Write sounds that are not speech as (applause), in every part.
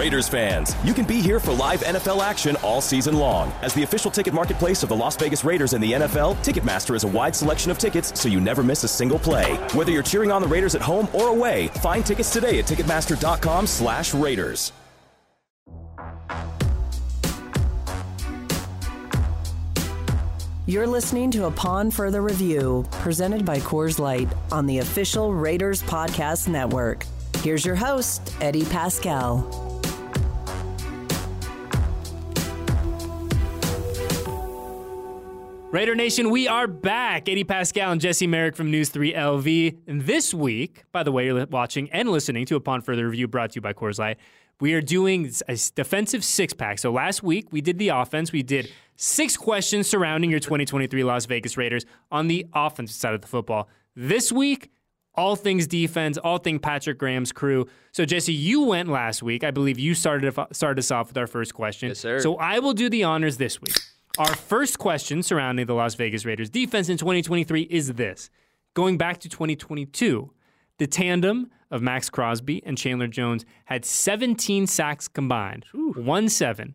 Raiders fans, you can be here for live NFL action all season long. As the official ticket marketplace of the Las Vegas Raiders and the NFL, Ticketmaster is a wide selection of tickets so you never miss a single play. Whether you're cheering on the Raiders at home or away, find tickets today at Ticketmaster.com slash Raiders. You're listening to Upon Further Review, presented by Coors Light on the official Raiders Podcast Network. Here's your host, Eddie Paskal. Raider Nation, we are back. Eddie Paskal and Jesse Merrick from News 3 LV. And this week, by the way, you're watching and listening to Upon Further Review brought to you by Coors Light. We are doing a defensive six pack. So last week we did the offense. We did six questions surrounding your 2023 Las Vegas Raiders on the offensive side of the football. This week, all things defense, all things Patrick Graham's crew. So Jesse, you went last week. I believe you started uh, started us off with our first question. Yes, sir. So I will do the honors this week. Our first question surrounding the Las Vegas Raiders defense in 2023 is this: Going back to 2022, the tandem of Maxx Crosby and Chandler Jones had 17 sacks combined, one seven.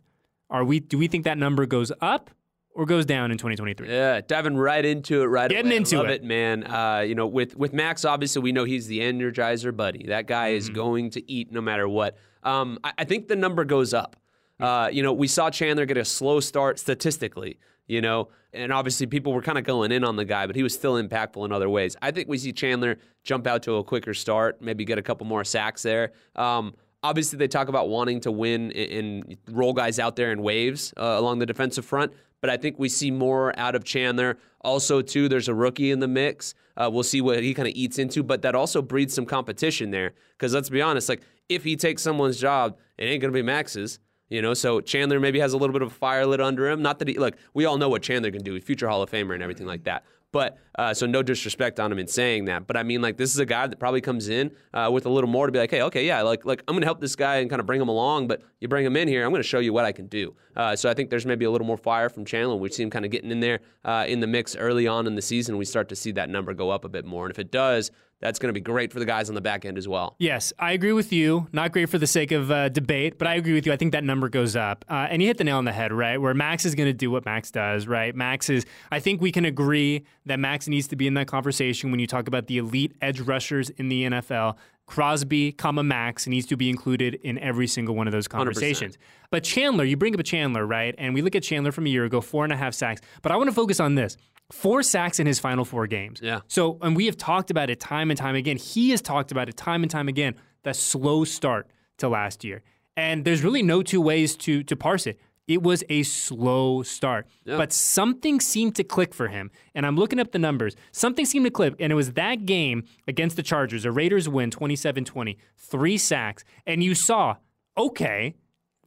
Are we? Do we think that number goes up or goes down in 2023? Yeah, diving right into it right Getting away. into love it. it, man. Uh, you know, with with Max, obviously we know he's the energizer buddy. That guy is Mm-hmm. going to eat no matter what. Um, I, I think the number goes up. Uh, you know, we saw Chandler get a slow start statistically. You know, and obviously people were kind of going in on the guy, but he was still impactful in other ways. I think we see Chandler jump out to a quicker start, maybe get a couple more sacks there. Um, obviously they talk about wanting to win and, and roll guys out there in waves uh, along the defensive front but i think we see more out of chandler also too there's a rookie in the mix uh, we'll see what he kind of eats into but that also breeds some competition there because let's be honest like if he takes someone's job it ain't going to be max's you know, so Chandler maybe has a little bit of a fire lit under him. Not that he, look, we all know what Chandler can do. Future Hall of Famer and everything like that. But uh, so no disrespect on him in saying that. But I mean, like this is a guy that probably comes in uh, with a little more to be like, hey, okay, yeah, like like I'm gonna help this guy and kind of bring him along. But you bring him in here, I'm gonna show you what I can do. Uh, so I think there's maybe a little more fire from Chandler. We see him kind of getting in there uh, in the mix early on in the season. We start to see that number go up a bit more. And if it does, that's going to be great for the guys on the back end as well. Yes, I agree with you. Not great for the sake of uh, debate, but I agree with you. I think that number goes up. Uh, and you hit the nail on the head, right? Where Max is going to do what Max does, right? Max is, I think we can agree that Max needs to be in that conversation when you talk about the elite edge rushers in the NFL. Crosby, comma Max needs to be included in every single one of those conversations. But Chandler, you bring up a Chandler, right? And we look at Chandler from a year ago, four and a half sacks. But I want to focus on this. Four sacks in his final four games. Yeah. So, and we have talked about it time and time again. He has talked about it time and time again. The slow start to last year, and there's really no two ways to to parse it. It was a slow start, but something seemed to click for him. And I'm looking up the numbers. Something seemed to click, and it was that game against the Chargers. The Raiders win 27-20, three sacks, and you saw, okay,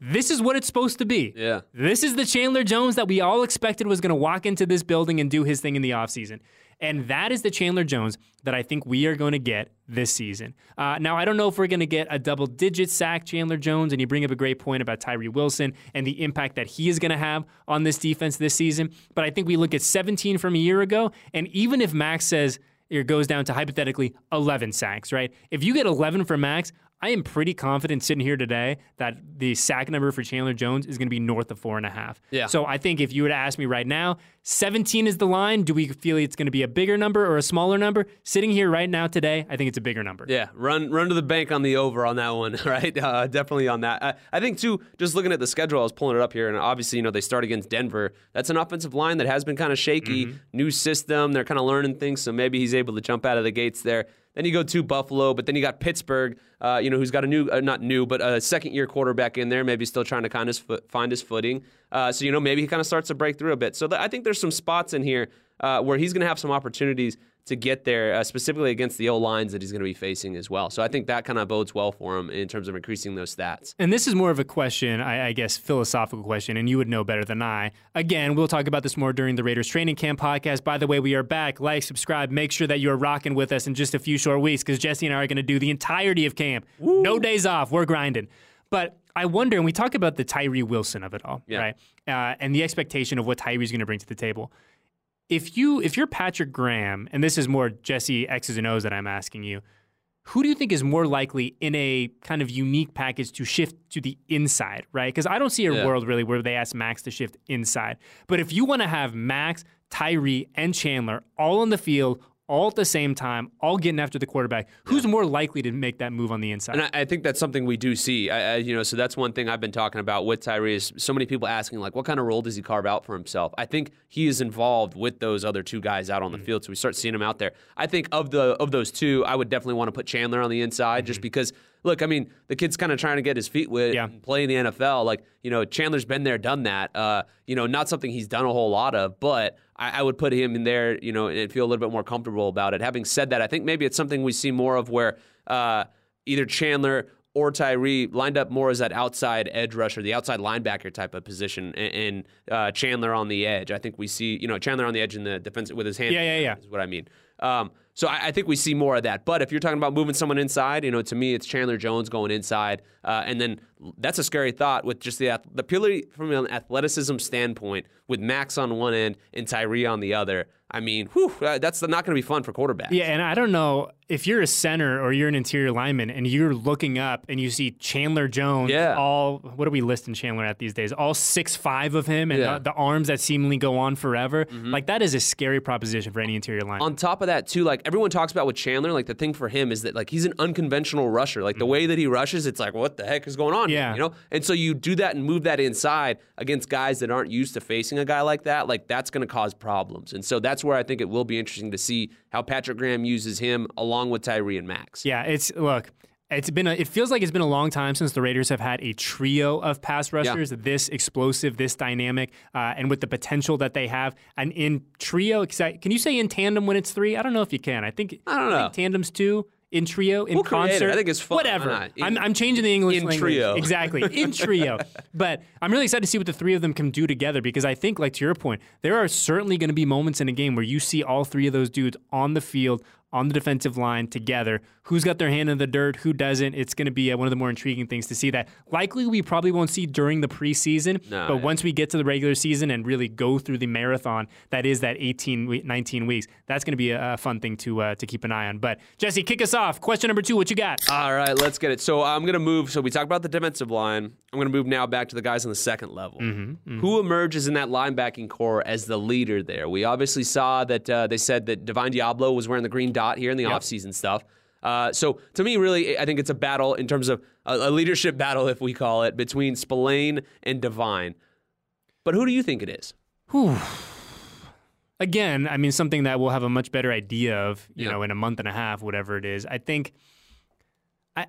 this is what it's supposed to be. Yeah. This is the Chandler Jones that we all expected was going to walk into this building and do his thing in the offseason. And that is the Chandler Jones that I think we are going to get this season. Uh, now, I don't know if we're going to get a double digit sack Chandler Jones, and you bring up a great point about Tyree Wilson and the impact that he is going to have on this defense this season. But I think we look at 17 from a year ago, and even if Max says it goes down to hypothetically 11 sacks, right? If you get 11 for Max, I am pretty confident sitting here today that the sack number for Chandler Jones is going to be north of four and a half. Yeah. So I think if you were to ask me right now, 17 is the line. Do we feel it's going to be a bigger number or a smaller number? Sitting here right now today, I think it's a bigger number. Yeah, run run to the bank on the over on that one, (laughs) right? Uh, definitely on that. I, I think too. Just looking at the schedule, I was pulling it up here, and obviously, you know, they start against Denver. That's an offensive line that has been kind of shaky. New system, they're kind of learning things, so maybe he's able to jump out of the gates there. Then you go to Buffalo, but then you got Pittsburgh, uh, you know, who's got a new, uh, not new, but a second year quarterback in there, maybe still trying to kind of find his footing. Uh, so, you know, maybe he kind of starts to break through a bit. So I think there's some spots in here uh, where he's going to have some opportunities to get there, uh, specifically against the O lines that he's going to be facing as well. So I think that kind of bodes well for him in terms of increasing those stats. And this is more of a question, I, I guess, philosophical question, and you would know better than I. Again, we'll talk about this more during the Raiders training camp podcast. By the way, we are back. Like, subscribe, make sure that you're rocking with us in just a few short weeks because Jesse and I are going to do the entirety of camp. No days off. We're grinding. But I wonder, and we talk about the Tyree Wilson of it all, Yeah. right? Uh, and the expectation of what Tyree's going to bring to the table. If you, if you're Patrick Graham, and this is more Jesse X's and O's that I'm asking you, who do you think is more likely in a kind of unique package to shift to the inside, right? Because I don't see a Yeah. world really where they ask Max to shift inside. But if you want to have Max, Tyree, and Chandler all on the field, all at the same time, all getting after the quarterback, who's more likely to make that move on the inside? And I, I think that's something we do see. I, I, you know, so that's one thing I've been talking about with Tyree is so many people asking like, what kind of role does he carve out for himself? I think he is involved with those other two guys out on Mm-hmm. the field, so we start seeing him out there. I think of the of those two, I would definitely want to put Chandler on the inside, just because. Look, I mean, the kid's kind of trying to get his feet wet. Yeah. and play in the NFL. Like, you know, Chandler's been there, done that. Uh, you know, not something he's done a whole lot of, but I, I would put him in there, you know, and feel a little bit more comfortable about it. Having said that, I think maybe it's something we see more of where uh, either Chandler or Tyree lined up more as that outside edge rusher, the outside linebacker type of position, and, and uh, Chandler on the edge. I think we see, you know, Chandler on the edge in the defense with his hand. Yeah, yeah, yeah. Is what I mean. Um, so I, I think we see more of that. But if you're talking about moving someone inside, you know, to me, it's Chandler Jones going inside, uh, and then that's a scary thought with just the the purely from an athleticism standpoint, with Max on one end and Tyree on the other. I mean, whew, uh, that's not going to be fun for quarterbacks. Yeah, and I don't know if you're a center or you're an interior lineman and you're looking up and you see Chandler Jones, Yeah. all what are we listing Chandler at these days? All six five of him and Yeah. Mm-hmm. the, the arms that seemingly go on forever. Like that is a scary proposition for any interior lineman. on top of that too like everyone talks about with chandler like the thing for him is that like he's an unconventional rusher like the mm-hmm. way that he rushes it's like what the heck is going on here, Yeah. you know and so you do that and move that inside against guys that aren't used to facing a guy like that like that's going to cause problems and so that's where i think it will be interesting to see how patrick graham uses him along with tyree and max Yeah, it's look. It's been a, it feels like it's been a long time since the Raiders have had a trio of pass rushers this explosive, this dynamic, uh, and with the potential that they have. And in trio, can you say in tandem when it's three? I don't know if you can. I think I don't know. think tandems two in trio in We'll concert. I think it's fun. Whatever. In- I'm, I'm changing the English in language. trio. (laughs) Exactly in trio. but I'm really excited to see what the three of them can do together because I think, like to your point, there are certainly going to be moments in a game where you see all three of those dudes on the field on the defensive line together. Who's got their hand in the dirt? Who doesn't? It's going to be uh, one of the more intriguing things to see that likely we probably won't see during the preseason. No, but yeah. once we get to the regular season and really go through the marathon that is that 18, 19 weeks, that's going to be a, fun thing to uh, to keep an eye on. But Jesse, kick us off. Question number two, what you got? All right, let's get it. So I'm going to move. So we talked about the defensive line. I'm going to move now back to the guys on the second level. Who emerges in that linebacking corps as the leader there? We obviously saw that uh, they said that Divine Deablo was wearing the green dot here in the offseason stuff. Uh, so to me, really, I think it's a battle in terms of a, a leadership battle, if we call it, between Spillane and Divine. But who do you think it is? again, I mean, something that we'll have a much better idea of, you Yeah. know, in a month and a half, whatever it is. I think, I,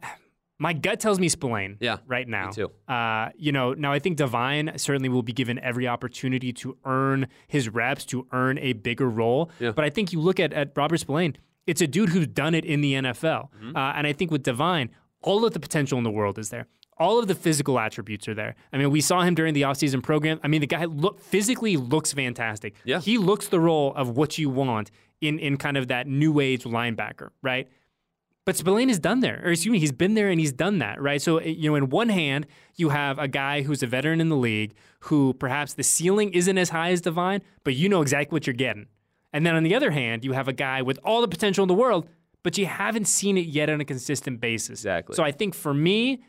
my gut tells me Spillane. Yeah, right now. Me too. Uh, you know, now I think Divine certainly will be given every opportunity to earn his reps, to earn a bigger role. Yeah. But I think you look at at Robert Spillane. It's a dude who's done it in the NFL, Mm-hmm. uh, and I think with Divine, all of the potential in the world is there. All of the physical attributes are there. I mean, we saw him during the offseason program. I mean, the guy look physically looks fantastic. Yeah. He looks the role of what you want in in kind of that new age linebacker, right? But Spillane has done there, or excuse me, he's been there and he's done that, right? So, you know, in one hand, you have a guy who's a veteran in the league who perhaps the ceiling isn't as high as Divine, but you know exactly what you're getting. And then on the other hand, you have a guy with all the potential in the world, but you haven't seen it yet on a consistent basis. Exactly. So I think for me,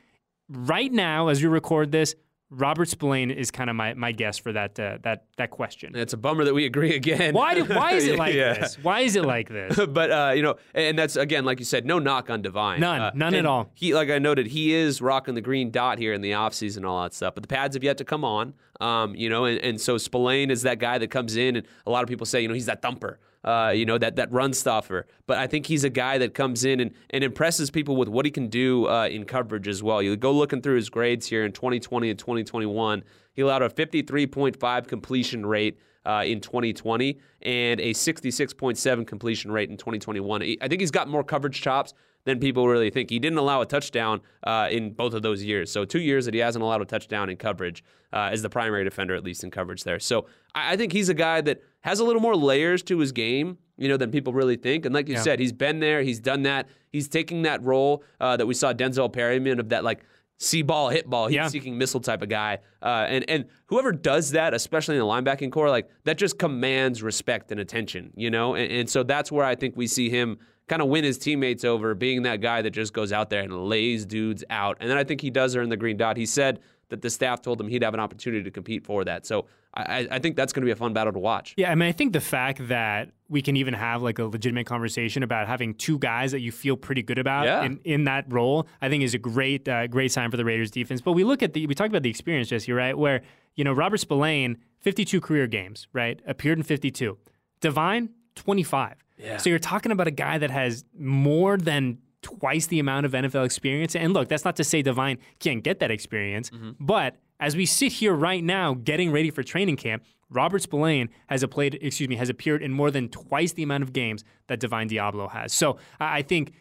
right now, as we record this, Robert Spillane is kind of my, my guess for that uh, that that question. It's a bummer that we agree again. Why do, why is it (laughs) like Yeah. this? Why is it like this? (laughs) but uh, you know, and that's again, like you said, no knock on Divine. None. Uh, None at all. He, like I noted, he is rocking the green dot here in the offseason and all that stuff. But the pads have yet to come on. Um, you know, and, and so Spillane is that guy that comes in, and a lot of people say, you know, he's that thumper. Uh, you know that that run stuffer, but I think he's a guy that comes in and, and impresses people with what he can do uh, in coverage as well. You go looking through his grades here in 2020 and 2021. He allowed a 53.5 completion rate uh, in 2020 and a 66.7 completion rate in 2021. I think he's got more coverage chops than people really think. He didn't allow a touchdown uh, in both of those years. So, two years that he hasn't allowed a touchdown in coverage uh, as the primary defender, at least in coverage there. So, I, I think he's a guy that has a little more layers to his game. You know, than people really think. And like you Yeah. said, he's been there. He's done that. He's taking that role uh, that we saw Denzel Perryman of that like see ball, hit ball, heat Yeah. seeking missile type of guy. Uh, and and whoever does that, especially in the linebacking corps, like that just commands respect and attention, you know. And, and so that's where I think we see him kind of win his teammates over being that guy that just goes out there and lays dudes out. And then I think he does earn the green dot. He said that the staff told him he'd have an opportunity to compete for that. So I, I think that's going to be a fun battle to watch. Yeah, I mean, I think the fact that we can even have like a legitimate conversation about having two guys that you feel pretty good about Yeah. in, in that role, I think is a great uh, great sign for the Raiders defense. But we look at the we talked about the experience, Jesse, right? Where you know Robert Spillane, 52 career games, right? Appeared in 52. Divine, 25. Yeah. So you're talking about a guy that has more than twice the amount of NFL experience. And look, that's not to say Divine can't get that experience, but as we sit here right now getting ready for training camp, Robert Spillane has played, excuse me, has appeared in more than twice the amount of games that Divine Deablo has. So I think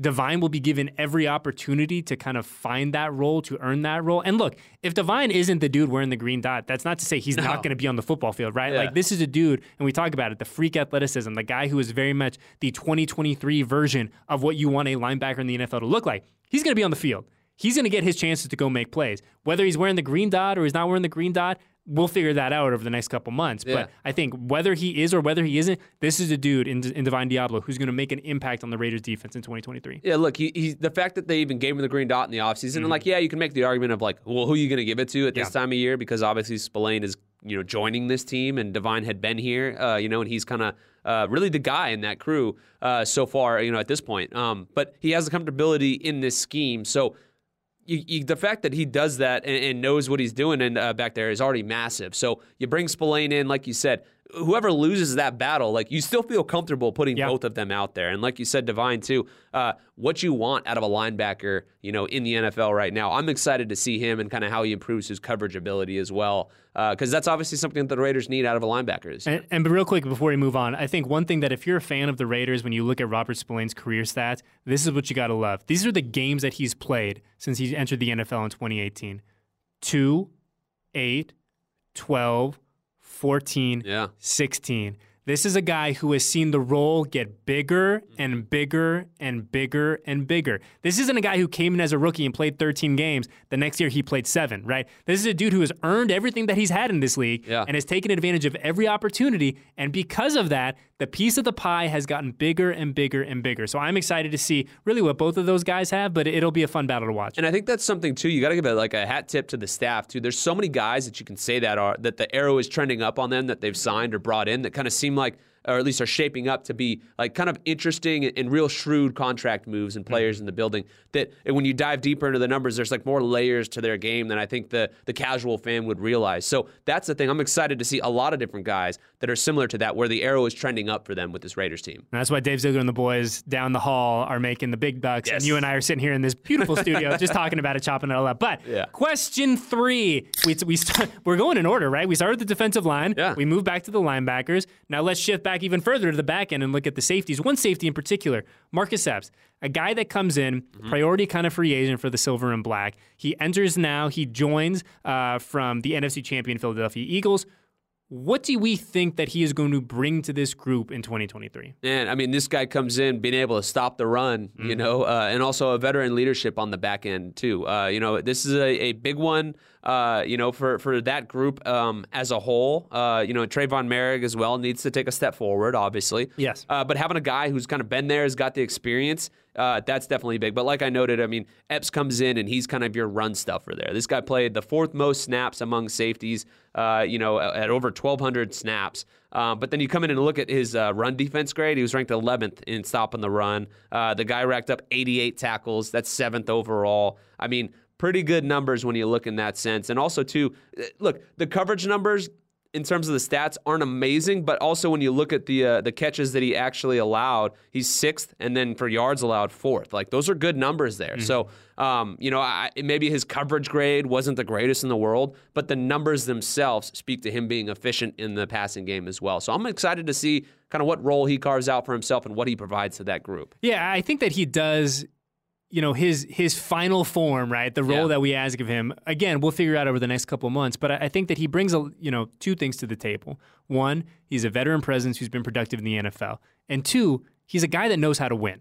Divine will be given every opportunity to kind of find that role, to earn that role. And look, if Divine isn't the dude wearing the green dot, that's not to say he's not going to be on the football field, right? Yeah. Like this is a dude, and we talk about it, the freak athleticism, the guy who is very much the 2023 version of what you want a linebacker in the NFL to look like. He's going to be on the field. He's going to get his chances to go make plays. Whether he's wearing the green dot or he's not wearing the green dot, we'll figure that out over the next couple months. Yeah. But I think whether he is or whether he isn't, this is a dude in, in Divine Deablo who's going to make an impact on the Raiders defense in 2023. Yeah, look, he, he the fact that they even gave him the green dot in the offseason, and like, yeah, you can make the argument of like, well, who are you going to give it to at this Mm-hmm. Yeah. time of year? Because obviously Spillane is, you know, joining this team, and Divine had been here, uh, you know, and he's kind of uh, really the guy in that crew uh, so far, you know, at this point. Um, but he has the comfortability in this scheme, so. You, you, the fact that he does that and, and knows what he's doing and uh, back there is already massive. So you bring Spillane in, like you said, whoever loses that battle, like you still feel comfortable putting Yeah. both of them out there. And like you said, Divine too, uh, what you want out of a linebacker, you know, in the NFL right now. I'm excited to see him and kind of how he improves his coverage ability as well, because that's obviously something that the Raiders need out of a linebacker. And, and but real quick before we move on, I think one thing that if you're a fan of the Raiders, when you look at Robert Spillane's career stats, this is what you got to love. These are the games that he's played since he entered the NFL in 2018 2, 8, 12, 14, Yeah. 16. This is a guy who has seen the role get bigger and mm-hmm. bigger and bigger and bigger. This isn't a guy who came in as a rookie and played 13 games. The next year he played seven, right? This is a dude who has earned everything that he's had in this league Yeah. and has taken advantage of every opportunity. And because of that, the piece of the pie has gotten bigger and bigger and bigger. So I'm excited to see really what both of those guys have, but it'll be a fun battle to watch. And I think that's something too. You got to give it like a hat tip to the staff too. There's so many guys that you can say that are that the arrow is trending up on them that they've signed or brought in that kind of seem like, or at least are shaping up to be like kind of interesting and, real shrewd contract moves and hmm. players in the building. That when you dive deeper into the numbers, there's like more layers to their game than I think the the casual fan would realize. So that's the thing. I'm excited to see a lot of different guys that are similar to that, where the arrow is trending up for them with this Raiders team. And that's why Dave Ziegler and the boys down the hall are making the big bucks. Yes. And you and I are sitting here in this beautiful studio (laughs) just talking about it, chopping it all up. But Yeah. question three. We, we start, (laughs) we're going in order, right? We started with the defensive line. Yeah. We move back to the linebackers. Now let's shift back even further to the back end and look at the safeties. One safety in particular, Marcus Epps, a guy that comes in, priority kind of free agent for the silver and black. He enters now, he joins uh, from the NFC champion Philadelphia Eagles. What do we think that he is going to bring to this group in 2023? Man, I mean, this guy comes in being able to stop the run, you know, uh, and also a veteran leadership on the back end too. Uh, you know, this is a, a big one, uh, you know, for for that group um, as a whole. Uh, you know, Tre'von Moehrig as well needs to take a step forward, obviously. Yes. Uh, but having a guy who's kind of been there, has got the experience, uh, that's definitely big. But like I noted, I mean, Epps comes in and he's kind of your run stuffer there. This guy played the fourth most snaps among safeties, uh, you know, at over 1,200 snaps. Um, but then you come in and look at his uh, run defense grade. He was ranked 11th in stopping the run. Uh, the guy racked up 88 tackles. That's seventh overall. I mean, pretty good numbers when you look in that sense. And also, too, uh, look, the coverage numbers in terms of the stats aren't amazing, but also when you look at the uh, the catches that he actually allowed, he's sixth, and then for yards allowed fourth. Like those are good numbers there. So um, you know, I, maybe his coverage grade wasn't the greatest in the world, but the numbers themselves speak to him being efficient in the passing game as well. So I'm excited to see kind of what role he carves out for himself and what he provides to that group. Yeah, I think that he does. You know his his final form, right? The role Yeah. that we ask of him. Again, we'll figure out over the next couple of months. But I, I think that he brings a you know two things to the table. One, he's a veteran presence who's been productive in the NFL, and two, he's a guy that knows how to win.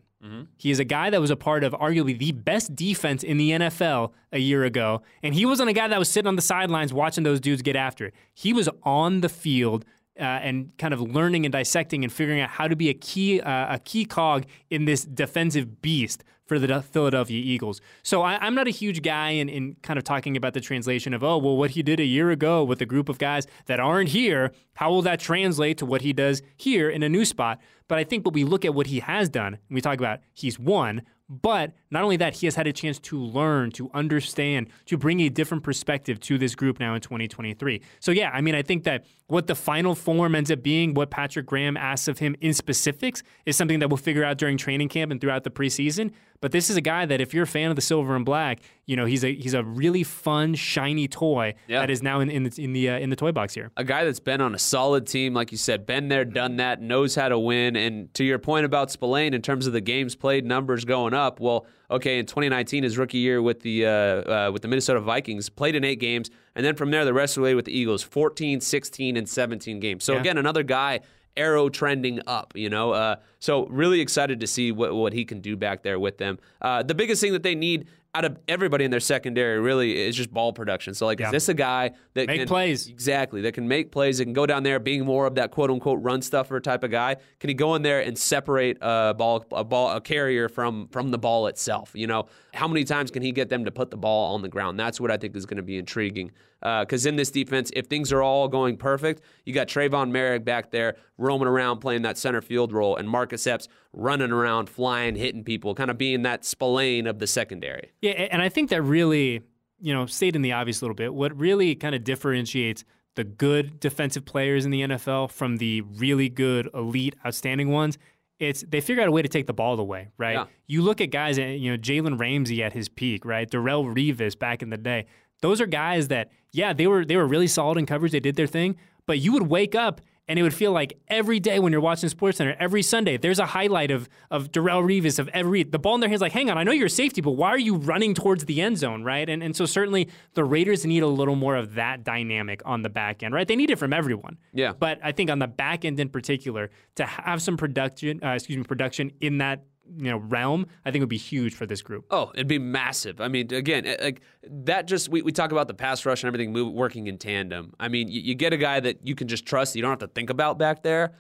He is a guy that was a part of arguably the best defense in the NFL a year ago, and he wasn't a guy that was sitting on the sidelines watching those dudes get after it. He was on the field uh, and kind of learning and dissecting and figuring out how to be a key uh, a key cog in this defensive beast for the Philadelphia Eagles. So I, am not a huge guy in, in kind of talking about the translation of, oh, well, what he did a year ago with a group of guys that aren't here, how will that translate to what he does here in a new spot? But I think when we look at what he has done, and we talk about he's won, but not only that, he has had a chance to learn, to understand, to bring a different perspective to this group now in 2023. So, yeah, I mean, I think that what the final form ends up being, what Patrick Graham asks of him in specifics, is something that we'll figure out during training camp and throughout the preseason. But this is a guy that, if you're a fan of the silver and black, you know he's a he's a really fun, shiny toy yeah. that is now in in the in the, uh, in the toy box here. A guy that's been on a solid team, like you said, been there, done that, knows how to win. And to your point about Spillane, in terms of the games played numbers going up, well okay, in 2019, his rookie year with the uh, uh, with the Minnesota Vikings, played in eight games, and then from there the rest of the way with the Eagles, 14, 16, and 17 games. So yeah. again, another guy arrow trending up, you know. Uh, so really excited to see what, what he can do back there with them. Uh, the biggest thing that they need out of everybody in their secondary really is just ball production. So like, yeah. is this a guy that make can, plays exactly that can make plays? That can go down there being more of that quote unquote run stuffer type of guy. Can he go in there and separate a ball a ball a carrier from from the ball itself? You know, how many times can he get them to put the ball on the ground? That's what I think is going to be intriguing. Because uh, in this defense, if things are all going perfect, you got Tre'von Moehrig back there roaming around playing that center field role, and Marcus Epps running around, flying, hitting people, kind of being that Spillane of the secondary. Yeah, and I think that really, you know, stayed in the obvious a little bit, what really kind of differentiates the good defensive players in the NFL from the really good, elite, outstanding ones it's they figure out a way to take the ball away, right? Yeah. You look at guys, you know, Jalen Ramsey at his peak, right? Darrelle Revis back in the day. Those are guys that, yeah, they were they were really solid in coverage. They did their thing, but you would wake up and it would feel like every day when you're watching SportsCenter, every Sunday, there's a highlight of of Darrelle Revis of every the ball in their hands. Like, hang on, I know you're a safety, but why are you running towards the end zone, right? And and so certainly the Raiders need a little more of that dynamic on the back end, right? They need it from everyone. Yeah. But I think on the back end in particular, to have some production, uh, excuse me, production in that you know realm, I think it would be huge for this group. Oh, it'd be massive. I mean, again, like that. Just we, we talk about the pass rush and everything move, working in tandem. I mean, you, you get a guy that you can just trust. You don't have to think about back there.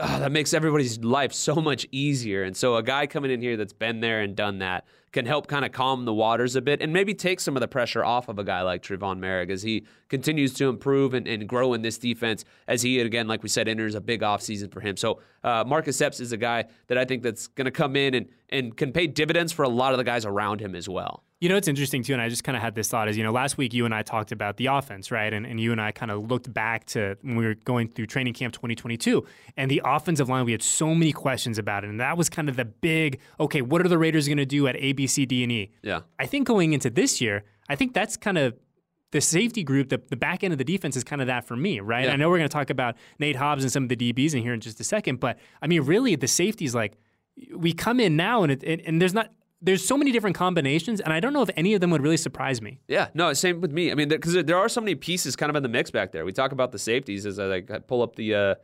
Oh, that makes everybody's life so much easier. And so a guy coming in here that's been there and done that can help kind of calm the waters a bit and maybe take some of the pressure off of a guy like Tre'von Moehrig as he continues to improve and, and grow in this defense as he, again, like we said, enters a big offseason for him. So uh, Marcus Epps is a guy that I think that's going to come in and, and can pay dividends for a lot of the guys around him as well. You know, it's interesting too, and I just kind of had this thought is, you know, last week you and I talked about the offense, right? And, and you and I kind of looked back to when we were going through training camp 2022, and the offensive line, we had so many questions about it. And that was kind of the big, okay, what are the Raiders going to do at A, B, C, D, and E? Yeah. I think going into this year, I think that's kind of the safety group, the, the back end of the defense is kind of that for me, right? Yeah. I know we're going to talk about Nate Hobbs and some of the DBs in here in just a second, but I mean, really, the safeties like we come in now and it, it, and there's not there's so many different combinations, and I don't know if any of them would really surprise me. Yeah, no, same with me. I mean, because there, there, are so many pieces kind of in the mix back there. We talk about the safeties as I like pull up the uh,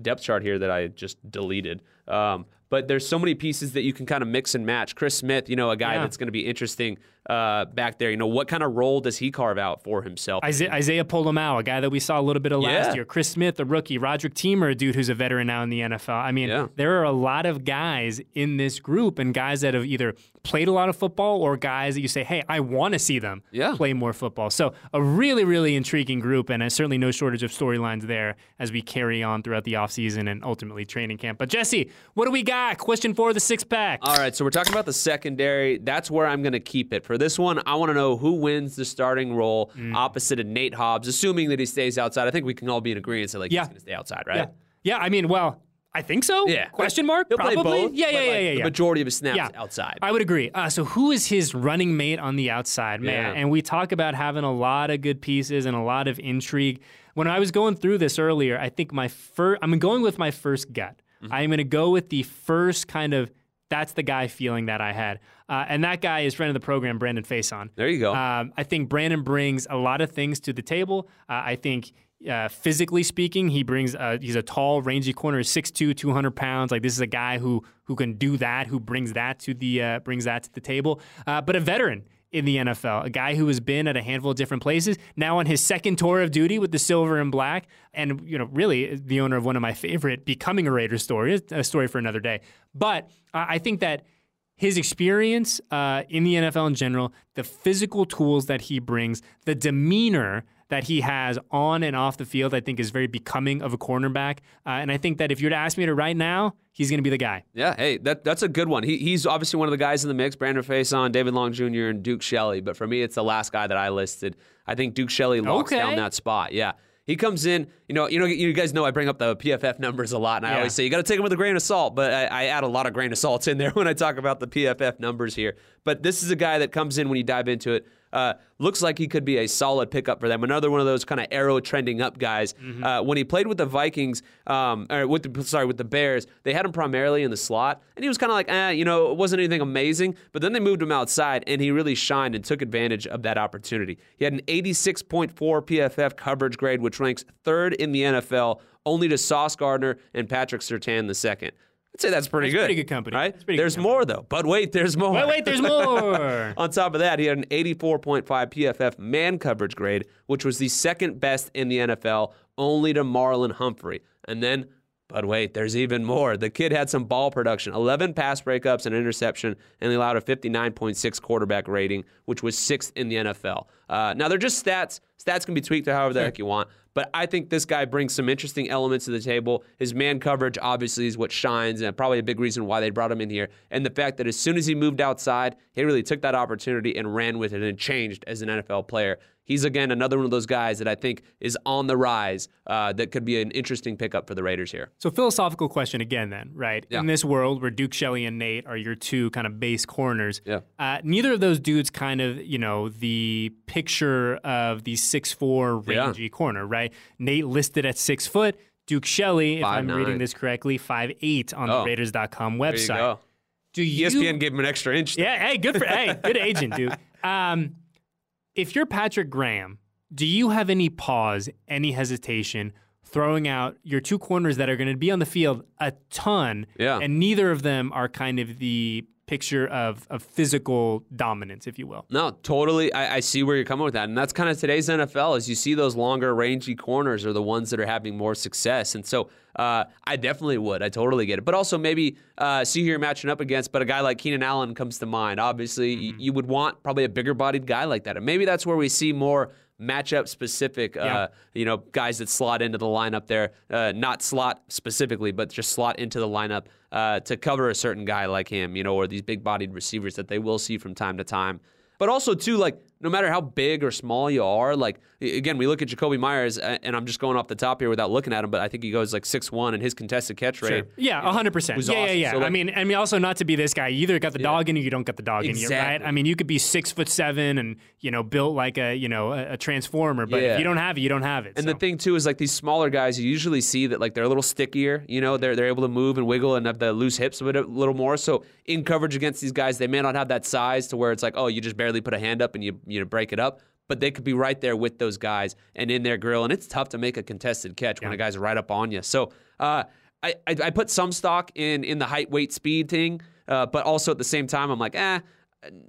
depth chart here that I just deleted. Um, but there's so many pieces that you can kind of mix and match. Chris Smith, you know, a guy yeah. that's going to be interesting uh, back there. You know, what kind of role does he carve out for himself? Isaiah, Isaiah Pola-Mao, a guy that we saw a little bit of last yeah. year. Chris Smith, a rookie. Roderick Teamer, a dude who's a veteran now in the NFL. I mean, yeah. there are a lot of guys in this group and guys that have either played a lot of football or guys that you say, hey, I want to see them play more football. So a really, really intriguing group and uh, certainly no shortage of storylines there as we carry on throughout the offseason and ultimately training camp. But Jesse, what do we got? Question for the six pack. All right, so we're talking about the secondary. That's where I'm going to keep it. For this one, I want to know who wins the starting role mm. opposite of Nate Hobbs, assuming that he stays outside. I think we can all be in agreement that like yeah. he's going to stay outside, right? Yeah. yeah, I mean, well, I think so. Yeah. Question mark? He'll Probably. Both, yeah, yeah, yeah, yeah, The yeah. majority of his snaps yeah. outside. I would agree. Uh, so who is his running mate on the outside, man? Yeah. And we talk about having a lot of good pieces and a lot of intrigue. When I was going through this earlier, I think my first, I'm going with my first gut. Mm-hmm. I'm going to go with the first kind of that's the guy feeling that I had. Uh, and that guy is friend of the program, Brandon Facyson. There you go. Um, I think Brandon brings a lot of things to the table. Uh, I think uh, physically speaking, he brings uh, he's a tall, rangy corner, 6'2", 200 pounds. Like this is a guy who who can do that, who brings that to the uh, brings that to the table. Uh, but a veteran in the NFL, a guy who has been at a handful of different places, now on his second tour of duty with the silver and black, and you know, really the owner of one of my favorite becoming a Raider story, a story for another day. But uh, I think that his experience uh, in the NFL in general, the physical tools that he brings, the demeanor that he has on and off the field, I think is very becoming of a cornerback. Uh, and I think that if you were to ask me to right now, he's going to be the guy. Yeah, hey, that that's a good one. He, he's obviously one of the guys in the mix. Brandon Facyson, David Long Jr., and Duke Shelley. But for me, it's the last guy that I listed. I think Duke Shelley locks Okay. down that spot. Yeah. He comes in, you know, you know, you guys know I bring up the PFF numbers a lot, and I Yeah. always say you got to take them with a grain of salt. But I, I add a lot of grain of salt in there (laughs) when I talk about the PFF numbers here. But this is a guy that comes in when you dive into it. Uh, looks like he could be a solid pickup for them. Another one of those kind of arrow trending up guys. Uh, when he played with the Vikings, um, or with the sorry with the Bears, they had him primarily in the slot, and he was kind of like, eh, you know, it wasn't anything amazing. But then they moved him outside, and he really shined and took advantage of that opportunity. He had an 86.4 PFF coverage grade, which ranks third in the NFL, only to Sauce Gardner and Patrick Surtain the second. I'd say that's pretty That's good. pretty good company. right? Pretty good There's company. more though, but wait, there's more. Wait, wait, there's (laughs) more. On top of that, he had an 84.5 PFF man coverage grade, which was the second best in the NFL, only to Marlon Humphrey. And then, but wait, there's even more. The kid had some ball production 11 pass breakups and an interception, and he allowed a 59.6 quarterback rating, which was sixth in the NFL. Uh, now, they're just stats. Stats can be tweaked to however the heck you want. But I think this guy brings some interesting elements to the table. His man coverage obviously is what shines, and probably a big reason why they brought him in here. And the fact that as soon as he moved outside, he really took that opportunity and ran with it and changed as an NFL player. He's again another one of those guys that I think is on the rise. Uh, that could be an interesting pickup for the Raiders here. So philosophical question again, then, right? Yeah. In this world where Duke Shelley and Nate are your two kind of base corners, Yeah. uh, neither of those dudes kind of you know the picture of the six four Yeah. rangy corner, right? Nate listed at six foot. Duke Shelley, if I'm 5'9". reading this correctly, five eight on Oh. the Raiders.com There you website. go. Do you ESPN gave him an extra inch. there. Yeah, hey, good for hey, good agent, dude. (laughs) Um, if you're Patrick Graham, do you have any pause, any hesitation throwing out your two corners that are going to be on the field a ton, Yeah. and neither of them are kind of the picture of, of physical dominance, if you will? No, totally. I, I see where you're coming with that, and that's kind of today's NFL. Is you see those longer, rangy corners are the ones that are having more success, and so uh, I definitely would. I totally get it, but also maybe uh, see who you're matching up against. But a guy like Keenan Allen comes to mind. Obviously, y- you would want probably a bigger-bodied guy like that, and maybe that's where we see more matchup specific, uh, you know, guys that slot into the lineup there, uh, not slot specifically, but just slot into the lineup uh, to cover a certain guy like him, you know, or these big bodied receivers that they will see from time to time. But also, too, like, no matter how big or small you are, like, again, we look at Jakobi Meyers, and I'm just going off the top here without looking at him, but I think he goes like six one, and his contested catch rate. Yeah, hundred percent. was Yeah, yeah, awesome. yeah. So, I like- mean, I mean, also not to be this guy. You either got the dog in you, you don't got the dog in you, right? I mean, you could be six foot seven and you know built like a you know a, a transformer, but Yeah. if you don't have it, you don't have it. And so. the thing too is like these smaller guys, you usually see that like they're a little stickier. You know, they're they're able to move and wiggle and have the loose hips a, bit, a little more. So in coverage against these guys, they may not have that size to where it's like, oh, you just barely put a hand up and you you know break it up. But they could be right there with those guys and in their grill, and it's tough to make a contested catch when a guy's right up on you. So uh, I, I I put some stock in in the height, weight, speed thing, uh, but also at the same time, I'm like, eh,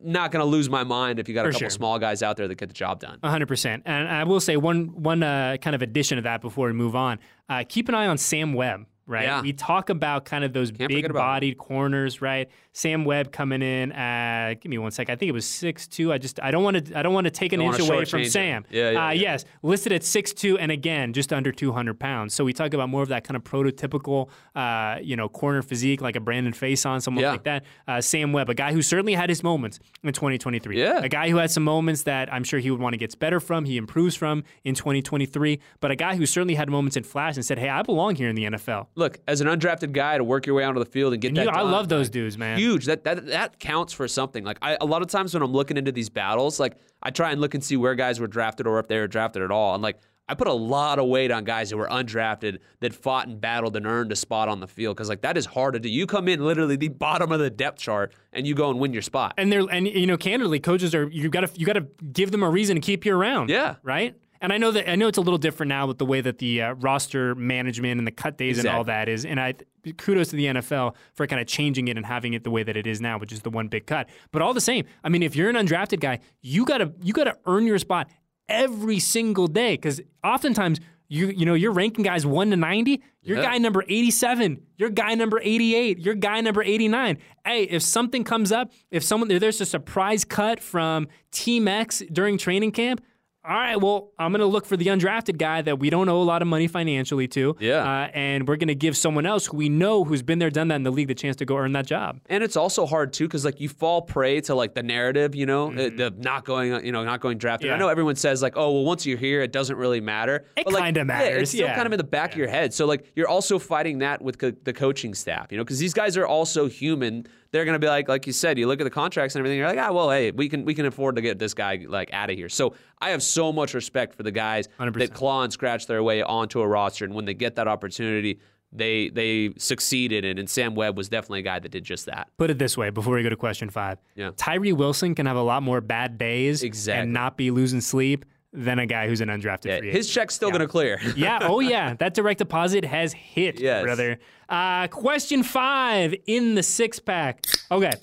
not gonna lose my mind if you got a For couple sure. small guys out there that get the job done. hundred percent. And I will say one one uh, kind of addition to that before we move on. Uh, keep an eye on Sam Webb. Right, Yeah. we talk about kind of those Can't him. big-bodied corners, right? Sam Webb coming in at give me one sec. I think it was six two. I just I don't want to I don't want to take an Don't inch away from. Sam. Yeah, yeah, uh, yeah. Yes, listed at six two, and again just under two hundred pounds. So we talk about more of that kind of prototypical, uh, you know, corner physique like a Brandon Facyson, someone Yeah. like that. Uh, Sam Webb, a guy who certainly had his moments in 2023. Yeah. a guy who had some moments that I'm sure he would want to get better from, he improves from in 2023. But a guy who certainly had moments in flash and said, "Hey, I belong here in the NFL." Look, as an undrafted guy to work your way onto the field and get And that you, I love those dudes, man. Huge. That that that counts for something. Like I, a lot of times when I'm looking into these battles, like I try and look and see where guys were drafted or if they were drafted at all. And like I put a lot of weight on guys who were undrafted that fought and battled and earned a spot on the field because like that is hard to do. You come in literally the bottom of the depth chart and you go and win your spot. and they're and you know, candidly, coaches are you got to you got to give them a reason to keep you around. Yeah. right. And I know that I know it's a little different now with the way that the uh, roster management and the cut days and all that is. And I kudos to the NFL for kind of changing it and having it the way that it is now, which is the one big cut. But all the same, I mean, if you're an undrafted guy, you gotta you gotta earn your spot every single day because oftentimes you you know you're ranking guys one to ninety. You're Yeah. guy number eighty seven. You're guy number eighty eight. You're guy number eighty nine. Hey, if something comes up, if someone if there's a surprise cut from Team X during training camp. All right, well, I'm going to look for the undrafted guy that we don't owe a lot of money financially to. Yeah. Uh, and we're going to give someone else who we know who's been there, done that in the league the chance to go earn that job. And it's also hard too because like you fall prey to like the narrative, you know, uh, the not going, you know, not going drafted. Mm-hmm. Yeah. I know everyone says like, oh well, once you're here, it doesn't really matter. It like, kinda yeah, matters, it's still yeah. kind of in the back of your head. So like you're also fighting that with co- the coaching staff, you know, because these guys are also human. They're gonna be like, like you said, you look at the contracts and everything. You're like, ah, well, hey, we can we can afford to get this guy like out of here. So I have so much respect for the guys 100%. that claw and scratch their way onto a roster, and when they get that opportunity. They they succeeded in, and Sam Webb was definitely a guy that did just that. Put it this way before we go to question five. Yeah. Tyree Wilson can have a lot more bad days Exactly. and not be losing sleep than a guy who's an undrafted Yeah, free his check's still gonna clear. (laughs) yeah. Oh, yeah. That direct deposit has hit, Yes. brother. Uh, question five in the six pack. Okay.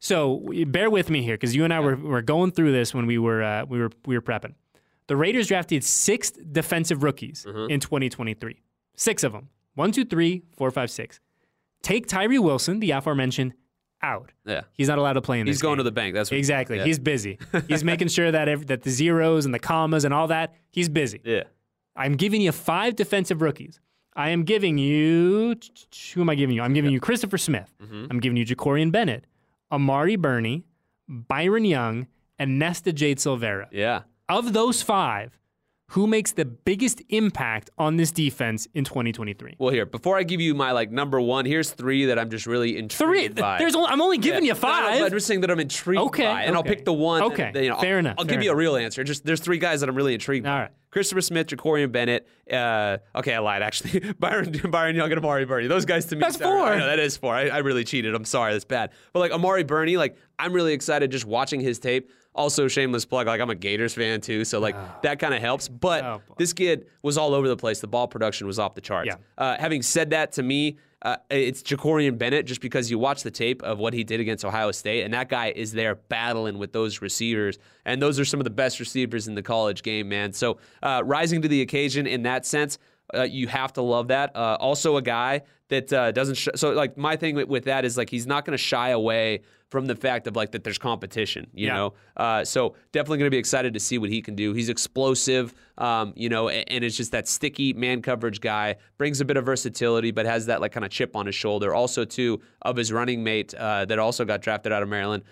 So bear with me here because you and I were, were going through this when we were uh, we were we were prepping. The Raiders drafted six defensive rookies Mm-hmm. in 2023. Six of them. One, two, three, four, five, six. Take Tyree Wilson, the aforementioned, out. Yeah. He's not allowed to play in this. He's going game. to the bank. That's what, Exactly. Yeah. He's busy. (laughs) He's making sure that ev- that the zeros and the commas and all that. He's busy. yeah. I'm giving you five defensive rookies. I am giving you who am I giving you? I'm giving you Christopher Smith. Mm-hmm. I'm giving you Jakorian Bennett, Amari Burney, Byron Young, and Nesta Jade Silvera. Yeah. Of those five, who makes the biggest impact on this defense in 2023? Well, here before I give you my like number one, here's three that I'm just really Three. intrigued by. There's only, I'm only giving Yeah. you No, no, five. I'm just saying that I'm intrigued Okay, by, and I'll pick the one. Okay, that, you know, fair I'll, enough, I'll fair give you a real answer. Just there's three guys that I'm really intrigued by. All right. Christopher Smith, Jakorian Bennett. Uh, okay, I lied actually. (laughs) Byron Byron Young and Amari Burney. Those guys to me. That's sound- four. I know, that is four. I, I really cheated. I'm sorry. That's bad. But like Amari Burney, like I'm really excited just watching his tape. Also, shameless plug. Like I'm a Gators fan too, so like that kind of helps. But Oh, this kid was all over the place. The ball production was off the charts. Yeah. Uh, having said that, to me, uh, it's Jakorian Bennett just because you watch the tape of what he did against Ohio State, and that guy is there battling with those receivers, and those are some of the best receivers in the college game, man. So uh, rising to the occasion in that sense, uh, you have to love that. Uh, also, a guy that uh, doesn't. Sh- so, like my thing with, with that is like he's not going to shy away from the fact of like that there's competition, you Yeah. know. Uh, so definitely going to be excited to see what he can do. He's explosive, um, you know, and, and it's just that sticky man coverage guy. Brings a bit of versatility, but has that like kind of chip on his shoulder. Also, too, of his running mate uh, that also got drafted out of Maryland.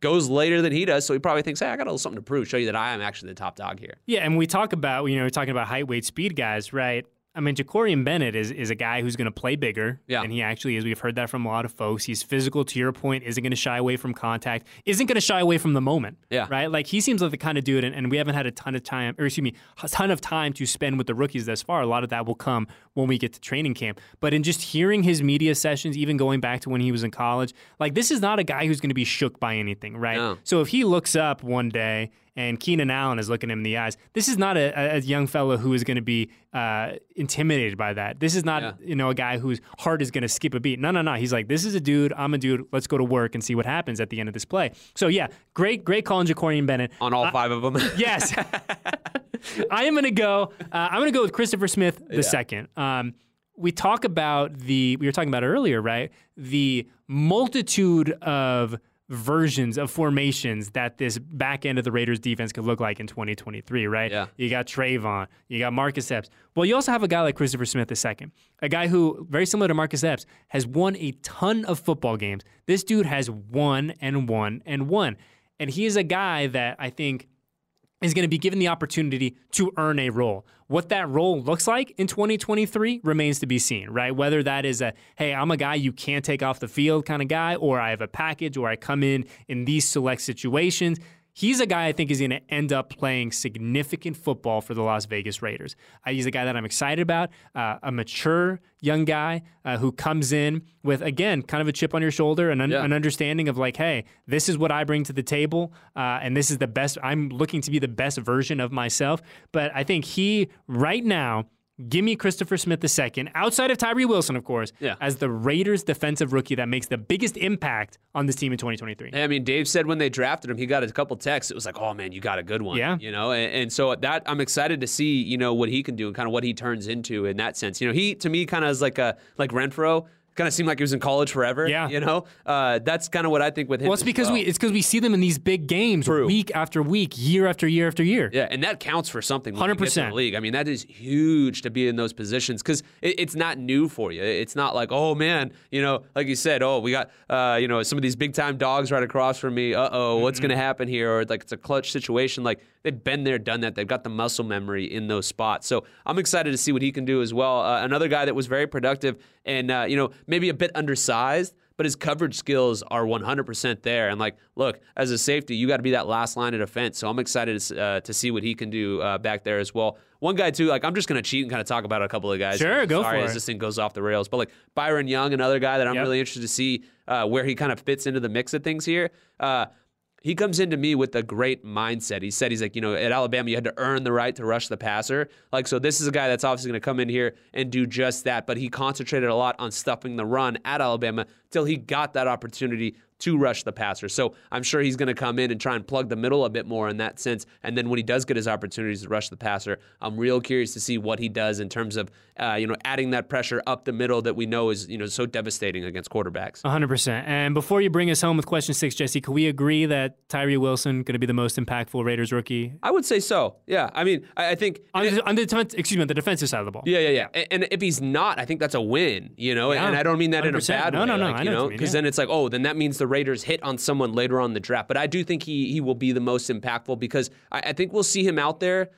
Goes later than he does, so he probably thinks, "Hey, I got a little something to prove, show you that I am actually the top dog here." Yeah, and we talk about you know we're talking about height, weight, speed guys, right? I mean, Jakorian Bennett is, is a guy who's going to play bigger. Yeah. And he actually is. We've heard that from a lot of folks. He's physical, to your point, isn't going to shy away from contact, isn't going to shy away from the moment. Yeah. Right? Like, he seems like the kind of dude, and, and we haven't had a ton of time, or excuse me, a ton of time to spend with the rookies thus far. A lot of that will come when we get to training camp. But in just hearing his media sessions, even going back to when he was in college, like, this is not a guy who's going to be shook by anything, right? No. So if he looks up one day and Keenan Allen is looking him in the eyes, this is not a, a- young fellow who is going to be uh, intimidated by that. This is not Yeah. you know a guy whose heart is going to skip a beat. No, no, no. He's like, this is a dude. I'm a dude. Let's go to work and see what happens at the end of this play. So yeah, great, great call on Jakorian Bennett. On all five of them. (laughs) Yes. I am going to go. Uh, I'm going to go with Christopher Smith the second. Um, we talk about the we were talking about earlier, right? The multitude of versions of formations that this back end of the Raiders defense could look like in 2023, right? Yeah. You got Tre'von, you got Marcus Epps. Well, you also have a guy like Christopher Smith the second, a guy who, very similar to Marcus Epps, has won a ton of football games. This dude has won and won and won. And he is a guy that I think is going to be given the opportunity to earn a role. What that role looks like in 2023 remains to be seen, right? Whether that is a, hey, I'm a guy you can't take off the field kind of guy, or I have a package, or I come in in these select situations. He's a guy I think is going to end up playing significant football for the Las Vegas Raiders. Uh, he's a guy that I'm excited about, uh, a mature young guy uh, who comes in with, again, kind of a chip on your shoulder and un- Yeah. an understanding of like, hey, this is what I bring to the table, uh, and this is the best. I'm looking to be the best version of myself. But I think he, right now, Give me Christopher Smith II, outside of Tyree Wilson, of course, Yeah. as the Raiders' defensive rookie that makes the biggest impact on this team in 2023. I mean, Dave said when they drafted him, he got a couple texts. It was like, "Oh man, you got a good one." Yeah. you know, and, and so that I'm excited to see, you know, what he can do and kind of what he turns into in that sense. You know, he to me kind of is like a like Renfrow. Kind of seemed like he was in college forever. Yeah. you know, uh, that's kind of what I think with him. Well, it's because well. we it's because we see them in these big games True. week after week, year after year after year. Yeah, and that counts for something. when you get to 100%. league. I mean, that is huge to be in those positions because it, it's not new for you. It's not like, oh man, you know, like you said, oh, we got, uh, you know, some of these big time dogs right across from me. Uh oh, what's Mm-hmm. going to happen here? Or like it's a clutch situation. Like they've been there, done that. They've got the muscle memory in those spots. So I'm excited to see what he can do as well. Uh, another guy that was very productive and uh, you know maybe a bit undersized but his coverage skills are 100% there. And like, look, as a safety, you got to be that last line of defense. So I'm excited to, uh, to see what he can do uh, back there as well. One guy too, like I'm just gonna cheat and kind of talk about a couple of guys. Sure, go Sorry for as it. this thing goes off the rails, but like Byron Young, another guy that I'm Yep. really interested to see uh, where he kind of fits into the mix of things here. He comes into me with a great mindset. He said he's like, you know, at Alabama you had to earn the right to rush the passer. Like so this is a guy that's obviously going to come in here and do just that, but he concentrated a lot on stuffing the run at Alabama till he got that opportunity to rush the passer. So I'm sure he's going to come in and try and plug the middle a bit more in that sense. And then when he does get his opportunities to rush the passer, I'm real curious to see what he does in terms of, uh, you know, adding that pressure up the middle that we know is, you know, so devastating against quarterbacks. 100%. And before you bring us home with question six, Jesse, can we agree that Tyree Wilson going to be the most impactful Raiders rookie? I would say so. Yeah. I mean, I, I think. On the, on the defen- excuse me, on the defensive side of the ball. Yeah, yeah, yeah. And, and if he's not, I think that's a win, you know. Yeah, and I don't mean that in a bad No, way. no, no, like, I you know what know, you mean, because yeah. then it's like, oh, then that means the Raiders hit on someone later on the draft. But I do think he he will be the most impactful because I, I think we'll see him out there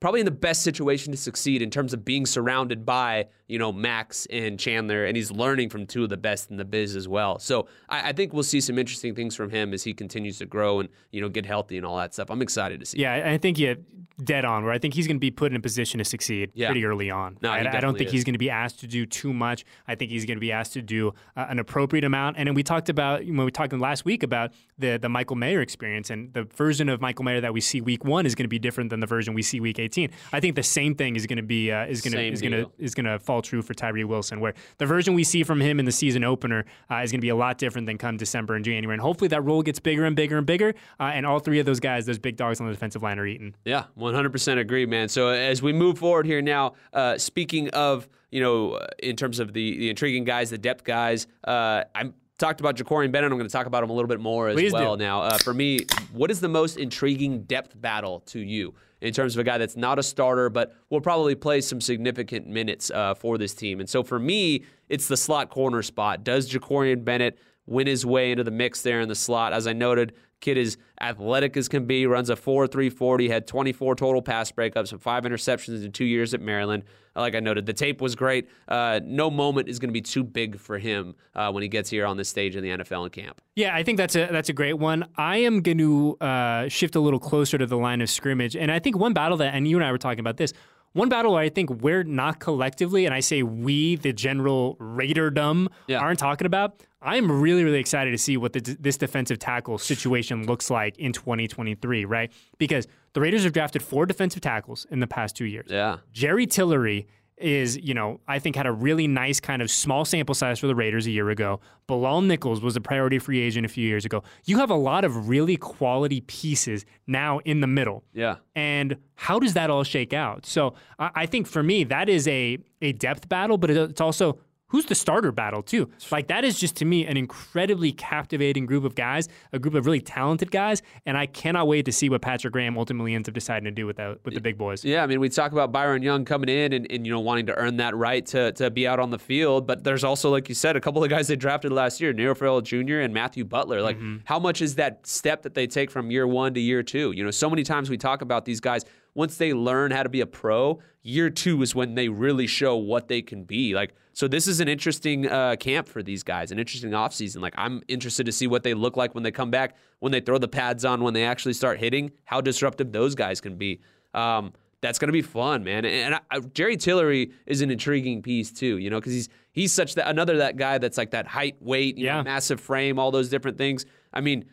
probably in the best situation to succeed in terms of being surrounded by you know Maxx and Chandler, and he's learning from two of the best in the biz as well. So I, I think we'll see some interesting things from him as he continues to grow and you know get healthy and all that stuff. I'm excited to see. Yeah, I I think you dead on. Where I think he's going to be put in a position to succeed Yeah. pretty early on. No, I, I don't think is. he's going to be asked to do too much. I think he's going to be asked to do uh, an appropriate amount. And then we talked about when we talked last week about the the Michael Mayer experience and the version of Michael Mayer that we see week one is going to be different than the version we see week 18. I think the same thing is going to be uh, is going to is going to is going to fall true for Tyree Wilson, where the version we see from him in the season opener uh, is going to be a lot different than come December and January. And hopefully that role gets bigger and bigger and bigger. Uh, and all three of those guys, those big dogs on the defensive line, are eaten. Yeah, 100% agree, man. So as we move forward here now, uh, speaking of, you know, uh, in terms of the, the intriguing guys, the depth guys, uh, I'm talked about Jakorian Bennett. I'm going to talk about him a little bit more as Please do. well now. Uh, for me, what is the most intriguing depth battle to you in terms of a guy that's not a starter, but will probably play some significant minutes uh, for this team? And so for me, it's the slot corner spot. Does Jakorian Bennett win his way into the mix there in the slot? As I noted, Kid is athletic as can be, runs a 4 3 40, had 24 total pass breakups and five interceptions in two years at Maryland. Like I noted, the tape was great. Uh, no moment is going to be too big for him uh, when he gets here on this stage in the NFL and camp. Yeah, I think that's a that's a great one. I am going to uh, shift a little closer to the line of scrimmage, and I think one battle that, and you and I were talking about this. One battle where I think we're not collectively, and I say we, the general Raiderdom, Yeah. aren't talking about. I'm really, really excited to see what the, this defensive tackle situation looks like in 2023, right? Because the Raiders have drafted four defensive tackles in the past two years. Yeah. Jerry Tillery is, you know, I think had a really nice kind of small sample size for the Raiders a year ago. Bilal Nichols was a priority free agent a few years ago. You have a lot of really quality pieces now in the middle. Yeah. And how does that all shake out? So I I think for me, that is a, a depth battle, but it- it's also who's the starter battle too. Like that is just to me an incredibly captivating group of guys, a group of really talented guys, and I cannot wait to see what Patrick Graham ultimately ends up deciding to do with that with the big boys. Yeah, I mean, we talk about Byron Young coming in and, and you know wanting to earn that right to, to be out on the field, but there's also, like you said, a couple of guys they drafted last year, Neil Farrell Jr. and Matthew Butler. Like, mm-hmm. how much is that step that they take from year one to year two? You know, so many times we talk about these guys once they learn how to be a pro, year two is when they really show what they can be. Like, so this is an interesting uh, camp for these guys, an interesting offseason. Like, I'm interested to see what they look like when they come back, when they throw the pads on, when they actually start hitting, how disruptive those guys can be. Um, that's going to be fun, man. And I, I, Jerry Tillery is an intriguing piece too, you know, because he's he's such that another that guy that's like that height, weight, yeah. Know, massive frame, all those different things. I mean,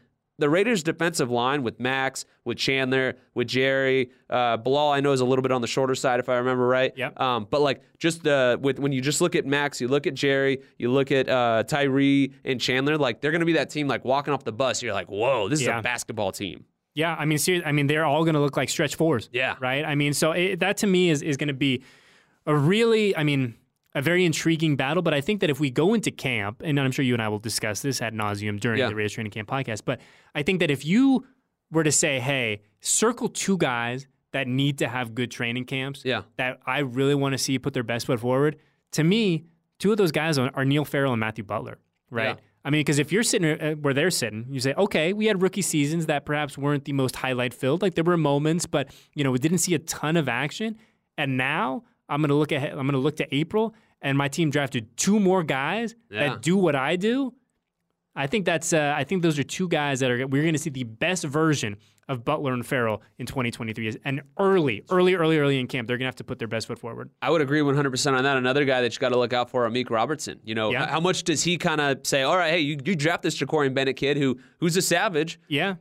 the Raiders' defensive line with Maxx, with Chandler, with Jerry, uh, Bilal, I know is a little bit on the shorter side if I remember right. Yep. Um, but like just uh, with when you just look at Maxx, you look at Jerry, you look at uh, Tyree and Chandler, like they're going to be that team like walking off the bus. You're like, whoa, this yeah. is a basketball team. Yeah, I mean, seriously, I mean, they're all going to look like stretch fours. Yeah, right. I mean, so it, that to me is is going to be a really, I mean, a very intriguing battle. But I think that if we go into camp, and I'm sure you and I will discuss this ad nauseum during yeah. the Raiders training camp podcast, but I think that if you were to say, hey, circle two guys that need to have good training camps, yeah. that I really want to see put their best foot forward. To me, two of those guys are Neil Farrell and Matthew Butler, right? Yeah. I mean, because if you're sitting uh, where they're sitting, you say, okay, we had rookie seasons that perhaps weren't the most highlight filled. Like there were moments, but you know, we didn't see a ton of action. And now I'm going to look ahead. I'm to look to April, and my team drafted two more guys yeah. that do what I do. I think that's. Uh, I think those are two guys that are. We're going to see the best version of Butler and Farrell in 2023. And early, early, early, early in camp, they're going to have to put their best foot forward. I would agree 100% on that. Another guy that you got to look out for, Amik Robertson. You know, yeah. how much does he kind of say, all right, hey, you, you draft this Jakorian Bennett kid who who's a savage. Yeah.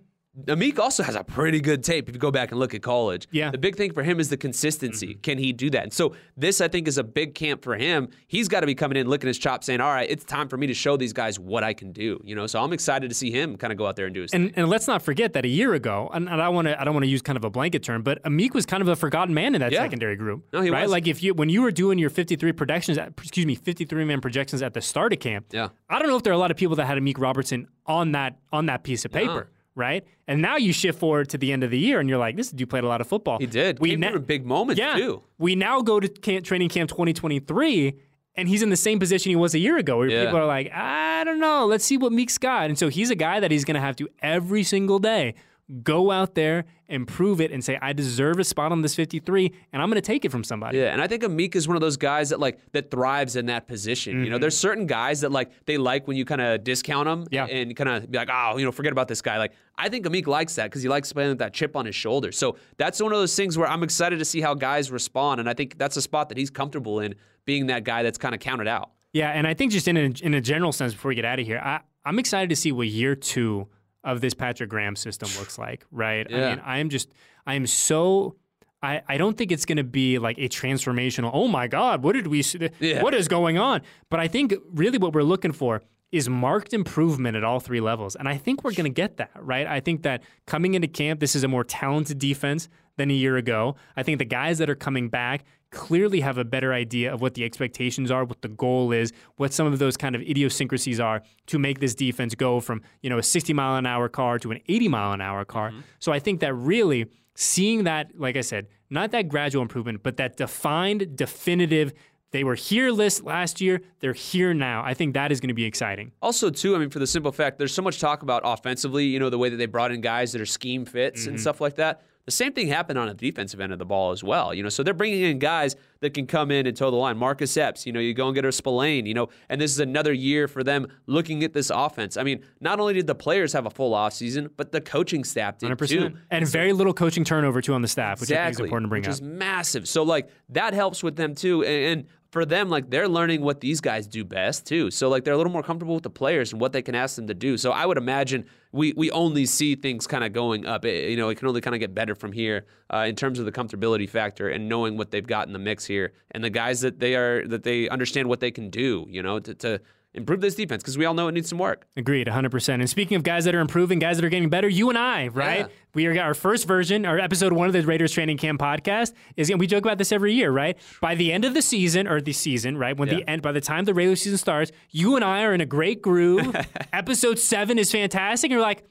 Amik also has a pretty good tape if you go back and look at college. Yeah. The big thing for him is the consistency. Mm-hmm. Can he do that? And so this, I think, is a big camp for him. He's got to be coming in, licking his chops, saying, "All right, it's time for me to show these guys what I can do." You know, so I'm excited to see him kind of go out there and do his. And, thing. and let's not forget that a year ago, and, and I want to, I don't want to use kind of a blanket term, but Amik was kind of a forgotten man in that yeah. secondary group. No, he right? was. Like if you when you were doing your 53 projections, excuse me, 53 man projections at the start of camp. Yeah. I don't know if there are a lot of people that had Amik Robertson on that on that piece of paper. No right? And now you shift forward to the end of the year, and you're like, "This dude played a lot of football." He did. We na- big moments yeah, too. We now go to camp, training camp 2023, and he's in the same position he was a year ago, where yeah. people are like, "I don't know. Let's see what Meek's got." And so he's a guy that he's going to have to every single day go out there and prove it and say I deserve a spot on this 53 and I'm going to take it from somebody. Yeah, and I think Amik is one of those guys that like that thrives in that position. Mm-hmm. You know, mm-hmm. there's certain guys that like they like when you kind of discount them yeah. and kind of be like, "Oh, you know, forget about this guy." Like I think Amik likes that cuz he likes playing with that chip on his shoulder. So, that's one of those things where I'm excited to see how guys respond and I think that's a spot that he's comfortable in being that guy that's kind of counted out. Yeah, and I think just in a, in a general sense before we get out of here, I I'm excited to see what year 2 of this Patrick Graham system looks like, right? Yeah. I mean, I am just, I am so. I, I don't think it's going to be like a transformational. Oh my God, what did we? Yeah. What is going on? But I think really what we're looking for is marked improvement at all three levels, and I think we're going to get that right. I think that coming into camp, this is a more talented defense than a year ago. I think the guys that are coming back clearly have a better idea of what the expectations are, what the goal is, what some of those kind of idiosyncrasies are to make this defense go from, you know, a 60 mile an hour car to an 80 mile an hour car. Mm-hmm. So I think that really seeing that, like I said, not that gradual improvement, but that defined, definitive they were here list last year. They're here now. I think that is going to be exciting. Also, too, I mean, for the simple fact, there's so much talk about offensively, you know, the way that they brought in guys that are scheme fits mm-hmm. and stuff like that. The same thing happened on the defensive end of the ball as well. You know, so they're bringing in guys that can come in and toe the line. Marcus Epps, you know, you go and get a Spillane, you know, and this is another year for them looking at this offense. I mean, not only did the players have a full offseason, but the coaching staff did 100%. too. And so, very little coaching turnover too on the staff, which exactly, I think is important to bring which up. Which is massive. So like that helps with them too. And, and for them, like they're learning what these guys do best too. So like they're a little more comfortable with the players and what they can ask them to do. So I would imagine we we only see things kind of going up. It, you know, it can only kind of get better from here uh, in terms of the comfortability factor and knowing what they've got in the mix here and the guys that they are that they understand what they can do. You know, to, to improve this defense because we all know it needs some work. Agreed, 100%. And speaking of guys that are improving, guys that are getting better, you and I, right? Yeah. We are our first version, our episode one of the Raiders Training Camp podcast is, and we joke about this every year, right? By the end of the season, or the season, right? When yeah. the end, by the time the regular season starts, you and I are in a great groove. (laughs) episode seven is fantastic. And you're like,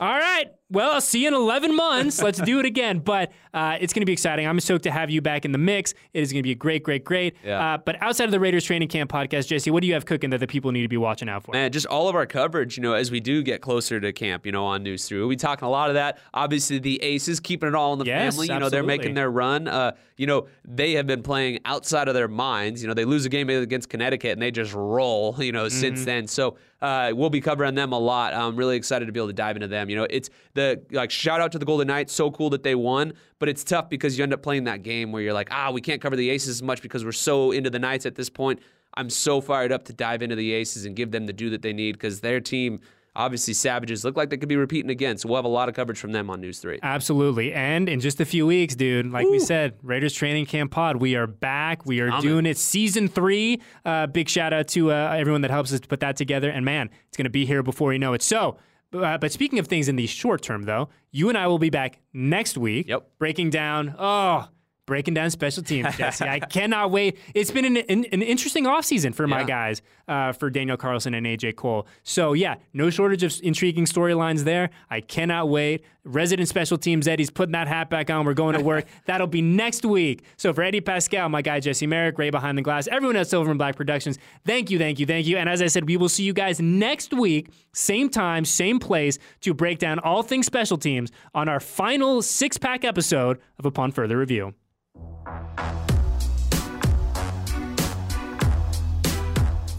all right, well, I'll see you in 11 months. Let's do it again. (laughs) But uh, it's going to be exciting. I'm stoked to have you back in the mix. It is going to be great, great, great. Yeah. Uh, but outside of the Raiders training camp podcast, Jesse, what do you have cooking that the people need to be watching out for? Man, just all of our coverage, you know, as we do get closer to camp, you know, on News 3. We'll be talking a lot of that. Obviously, the Aces keeping it all in the Yes, family. You know, they're making their run. Uh, you know, they have been playing outside of their minds. You know, they lose a game against Connecticut and they just roll, (laughs) you know, Mm-hmm. since then. So uh, we'll be covering them a lot. I'm really excited to be able to dive into them. You know, it's the, like, shout out to the Golden Knights. So cool that they won, but it's tough because you end up playing that game where you're like, ah, we can't cover the Aces as much because we're so into the Knights at this point. I'm so fired up to dive into the Aces and give them the due that they need because their team, obviously, Savages, look like they could be repeating again. So we'll have a lot of coverage from them on News 3. Absolutely. And in just a few weeks, dude, like we said, Raiders training camp pod, we are back. We are doing it season three. Uh, big shout out to uh, everyone that helps us put that together. And man, it's going to be here before you know it. So, uh, but speaking of things in the short term, though, you and I will be back next week Yep. breaking down, oh, breaking down special teams, (laughs) Jesse. I cannot wait. It's been an, an, an interesting offseason for my guys, uh, for Daniel Carlson and AJ Cole. So, yeah, no shortage of intriguing storylines there. I cannot wait. Resident special teams, Eddie's putting that hat back on. We're going to work. (laughs) That'll be next week. So, for Eddie Paskal, my guy Jesse Merrick, Ray Behind the Glass, everyone at Silver and Black Productions, thank you, thank you, thank you. And as I said, we will see you guys next week, same time, same place, to break down all things special teams on our final six pack episode of Upon Further Review.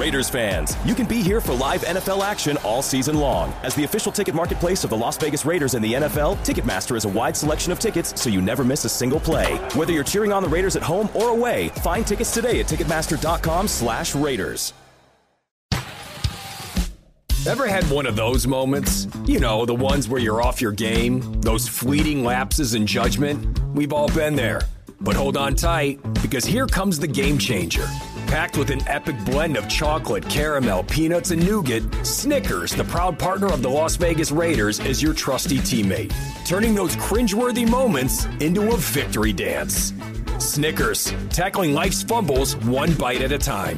Raiders fans, you can be here for live NFL action all season long. As the official ticket marketplace of the Las Vegas Raiders and the NFL, Ticketmaster has a wide selection of tickets so you never miss a single play. Whether you're cheering on the Raiders at home or away, find tickets today at Ticketmaster.com/slash Raiders. Ever had one of those moments? You know, the ones where you're off your game, those fleeting lapses in judgment? We've all been there. But hold on tight, because here comes the game changer. Packed with an epic blend of chocolate, caramel, peanuts, and nougat, Snickers, the proud partner of the Las Vegas Raiders, is your trusty teammate, turning those cringeworthy moments into a victory dance. Snickers, tackling life's fumbles one bite at a time.